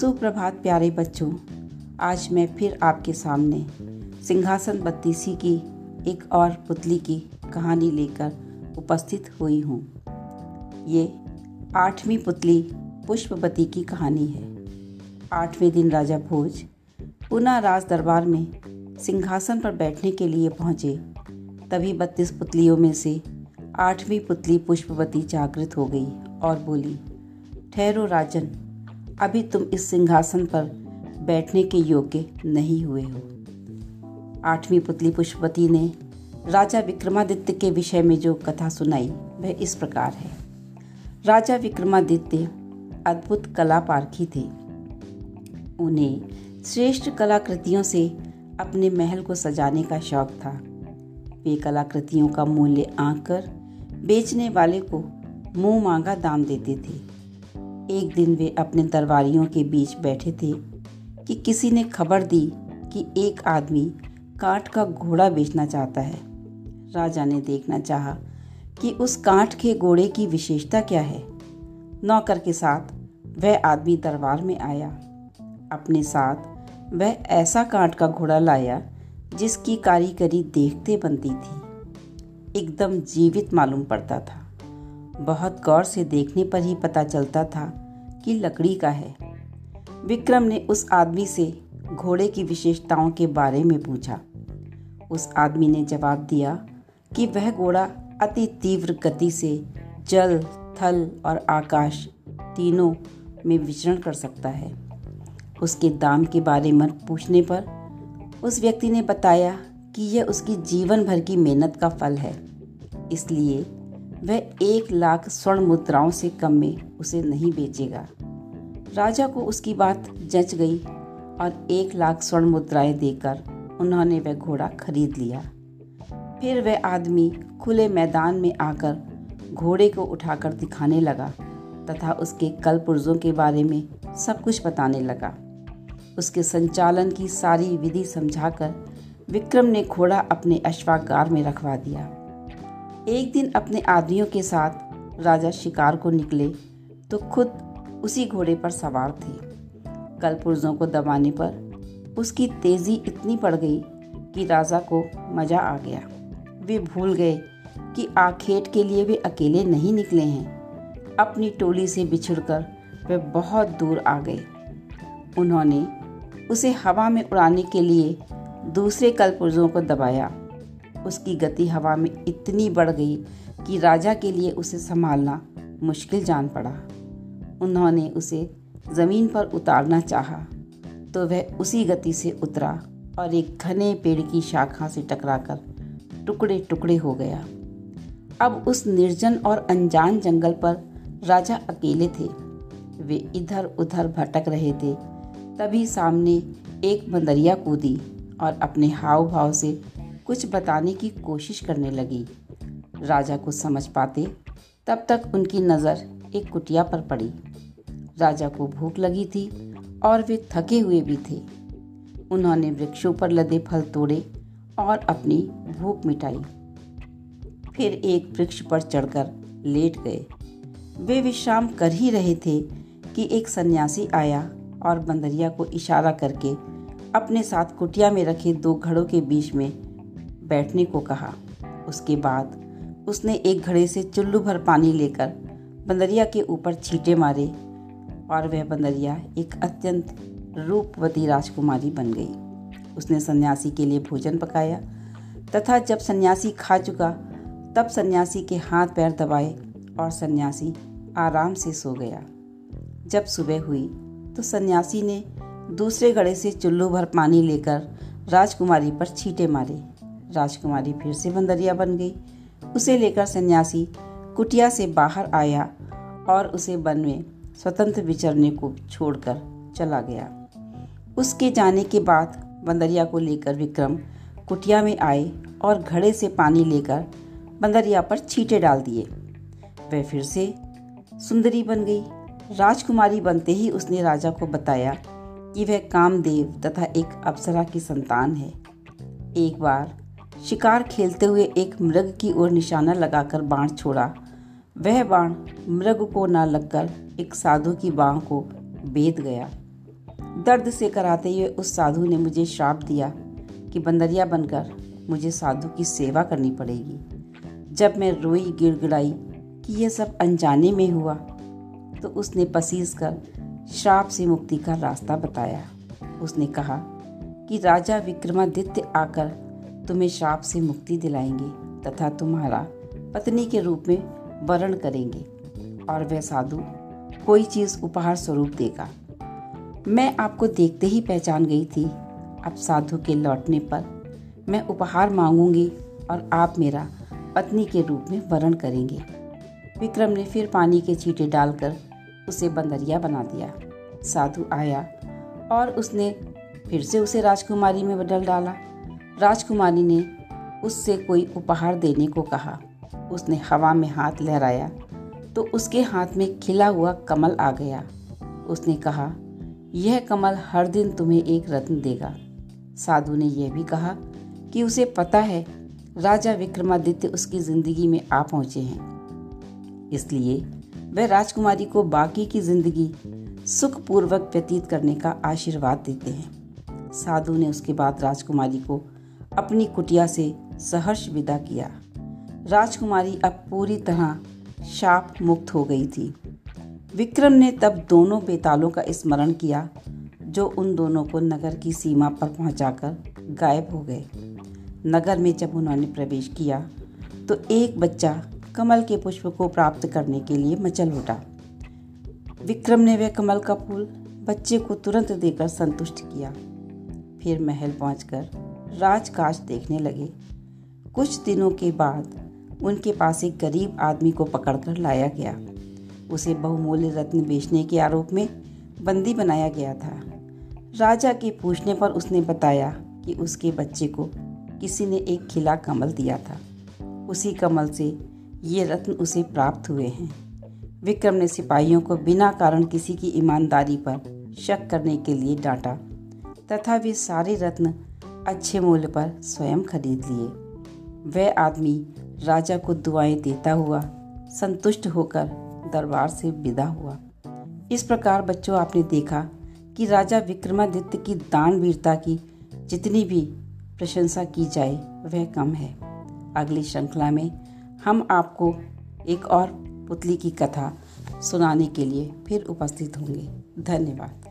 सुप्रभात प्यारे बच्चों। आज मैं फिर आपके सामने सिंहासन बत्तीसी की, एक और पुतली की कहानी लेकर उपस्थित हुई हूँ। ये आठवीं पुतली पुष्पवती की कहानी है। आठवें दिन राजा भोज पुनः राज दरबार में सिंहासन पर बैठने के लिए पहुँचे। तभी बत्तीस पुतलियों में से आठवीं पुतली पुष्पवती जागृत हो गई और बोली, ठहरो राजन अभी तुम इस सिंहासन पर बैठने के योग्य नहीं हुए हो। आठवीं पुतली पुष्पवती ने राजा विक्रमादित्य के विषय में जो कथा सुनाई, वह इस प्रकार है। राजा विक्रमादित्य अद्भुत कला पारखी थे। उन्हें श्रेष्ठ कलाकृतियों से अपने महल को सजाने का शौक था। वे कलाकृतियों का मूल्य आंक कर बेचने वाले को मुँह मांगा दाम देते थे। एक दिन वे अपने दरबारियों के बीच बैठे थे कि किसी ने खबर दी कि एक आदमी काठ का घोड़ा बेचना चाहता है। राजा ने देखना चाहा कि उस काठ के घोड़े की विशेषता क्या है। नौकर के साथ वह आदमी दरबार में आया। अपने साथ वह ऐसा काठ का घोड़ा लाया जिसकी कारीगरी देखते बनती थी। एकदम जीवित मालूम पड़ता था। बहुत गौर से देखने पर ही पता चलता था कि लकड़ी का है। विक्रम ने उस आदमी से घोड़े की विशेषताओं के बारे में पूछा। उस आदमी ने जवाब दिया कि वह घोड़ा अति तीव्र गति से जल, थल और आकाश तीनों में विचरण कर सकता है। उसके दाम के बारे में पूछने पर उस व्यक्ति ने बताया कि यह उसकी जीवन भर की मेहनत का फल है। इसलिए वह एक लाख स्वर्ण मुद्राओं से कम में उसे नहीं बेचेगा। राजा को उसकी बात जच गई और एक लाख स्वर्ण मुद्राएँ देकर उन्होंने वह घोड़ा खरीद लिया। फिर वह आदमी खुले मैदान में आकर घोड़े को उठाकर दिखाने लगा तथा उसके कल पुर्जों के बारे में सब कुछ बताने लगा। उसके संचालन की सारी विधि समझाकर विक्रम ने घोड़ा अपने अश्वागार में रखवा दिया। एक दिन अपने आदमियों के साथ राजा शिकार को निकले तो खुद उसी घोड़े पर सवार थे। कल पुर्जों को दबाने पर उसकी तेज़ी इतनी बढ़ गई कि राजा को मज़ा आ गया। वे भूल गए कि आखेट के लिए वे अकेले नहीं निकले हैं। अपनी टोली से बिछुड़कर वे बहुत दूर आ गए। उन्होंने उसे हवा में उड़ाने के लिए दूसरे कलपुर्जों को दबाया। उसकी गति हवा में इतनी बढ़ गई कि राजा के लिए उसे संभालना मुश्किल जान पड़ा। उन्होंने उसे ज़मीन पर उतारना चाहा तो वह उसी गति से उतरा और एक घने पेड़ की शाखा से टकराकर टुकड़े टुकड़े हो गया। अब उस निर्जन और अनजान जंगल पर राजा अकेले थे। वे इधर उधर भटक रहे थे। तभी सामने एक बंदरिया कूदी और अपने हाव भाव से कुछ बताने की कोशिश करने लगी। राजा को समझ पाते, तब तक उनकी नज़र एक कुटिया पर पड़ी। राजा को भूख लगी थी और वे थके हुए भी थे। उन्होंने वृक्षों पर लदे फल तोड़े और अपनी भूख मिटाई। फिर एक वृक्ष पर चढ़कर लेट गए। वे विश्राम कर ही रहे थे कि एक सन्यासी आया और बंदरिया को इशारा करके अपने साथ कुटिया में रखे दो घड़ों के बीच में बैठने को कहा। उसके बाद उसने एक घड़े से चुल्लू भर पानी लेकर बंदरिया के ऊपर छींटे मारे और वह बंदरिया एक अत्यंत रूपवती राजकुमारी बन गई। उसने सन्यासी के लिए भोजन पकाया तथा जब सन्यासी खा चुका, तब सन्यासी के हाथ पैर दबाए और सन्यासी आराम से सो गया। जब सुबह हुई तो सन्यासी ने दूसरे घड़े से चुल्लू भर पानी लेकर राजकुमारी पर छींटे मारे। राजकुमारी फिर से बंदरिया बन गई। उसे लेकर सन्यासी कुटिया से बाहर आया और उसे वन में स्वतंत्र विचरने को छोड़कर चला गया। उसके जाने के बाद बंदरिया को लेकर विक्रम कुटिया में आए और घड़े से पानी लेकर बंदरिया पर छींटे डाल दिए। वह फिर से सुंदरी बन गई। राजकुमारी बनते ही उसने राजा को बताया कि वह कामदेव तथा एक अप्सरा की संतान है। एक बार शिकार खेलते हुए एक मृग की ओर निशाना लगाकर बाण छोड़ा। वह बाण मृग को न लगकर एक साधु की बाह को बेद गया। दर्द से कराते हुए उस साधु ने मुझे श्राप दिया कि बंदरिया बनकर मुझे साधु की सेवा करनी पड़ेगी। जब मैं रोई, गिड़गिड़ाई कि यह सब अनजाने में हुआ तो उसने पसीस कर श्राप से मुक्ति का रास्ता बताया। उसने कहा कि राजा विक्रमादित्य आकर तुम्हें श्राप से मुक्ति दिलाएँगे तथा तुम्हारा पत्नी के रूप में वर्ण करेंगे। और वह साधु कोई चीज़ उपहार स्वरूप देगा। मैं आपको देखते ही पहचान गई थी। अब साधु के लौटने पर मैं उपहार मांगूँगी और आप मेरा पत्नी के रूप में वर्ण करेंगे। विक्रम ने फिर पानी के छींटे डालकर उसे बंदरिया बना दिया। साधु आया और उसने फिर से उसे राजकुमारी में बदल डाला। राजकुमारी ने उससे कोई उपहार देने को कहा। उसने हवा में हाथ लहराया तो उसके हाथ में खिला हुआ कमल आ गया। उसने कहा, यह कमल हर दिन तुम्हें एक रत्न देगा। साधु ने यह भी कहा कि उसे पता है, राजा विक्रमादित्य उसकी ज़िंदगी में आ पहुँचे हैं। इसलिए वह राजकुमारी को बाकी की ज़िंदगी सुखपूर्वक व्यतीत करने का आशीर्वाद देते हैं। साधु ने उसके बाद राजकुमारी को अपनी कुटिया से सहर्ष विदा किया। राजकुमारी अब पूरी तरह शाप मुक्त हो गई थी। विक्रम ने तब दोनों बेतालों का स्मरण किया, जो उन दोनों को नगर की सीमा पर पहुंचाकर गायब हो गए। नगर में जब उन्होंने प्रवेश किया तो एक बच्चा कमल के पुष्प को प्राप्त करने के लिए मचल उठा। विक्रम ने वह कमल का फूल बच्चे को तुरंत देकर संतुष्ट किया। फिर महल पहुंचकर राजकाज देखने लगे। कुछ दिनों के बाद उनके पास एक गरीब आदमी को पकड़कर लाया गया। उसे बहुमूल्य रत्न बेचने के आरोप में बंदी बनाया गया था। राजा के पूछने पर उसने बताया कि उसके बच्चे को किसी ने एक खिला कमल दिया था। उसी कमल से ये रत्न उसे प्राप्त हुए हैं। विक्रम ने सिपाहियों को बिना कारण किसी की ईमानदारी पर शक करने के लिए डांटा। तथा वे सारे रत्न अच्छे मूल्य पर स्वयं खरीद लिए। वह आदमी राजा को दुआएँ देता हुआ, संतुष्ट होकर दरबार से विदा हुआ। इस प्रकार बच्चों, आपने देखा कि राजा विक्रमादित्य की दान वीरता की जितनी भी प्रशंसा की जाए, वह कम है। अगली श्रृंखला में हम आपको एक और पुतली की कथा सुनाने के लिए फिर उपस्थित होंगे। धन्यवाद।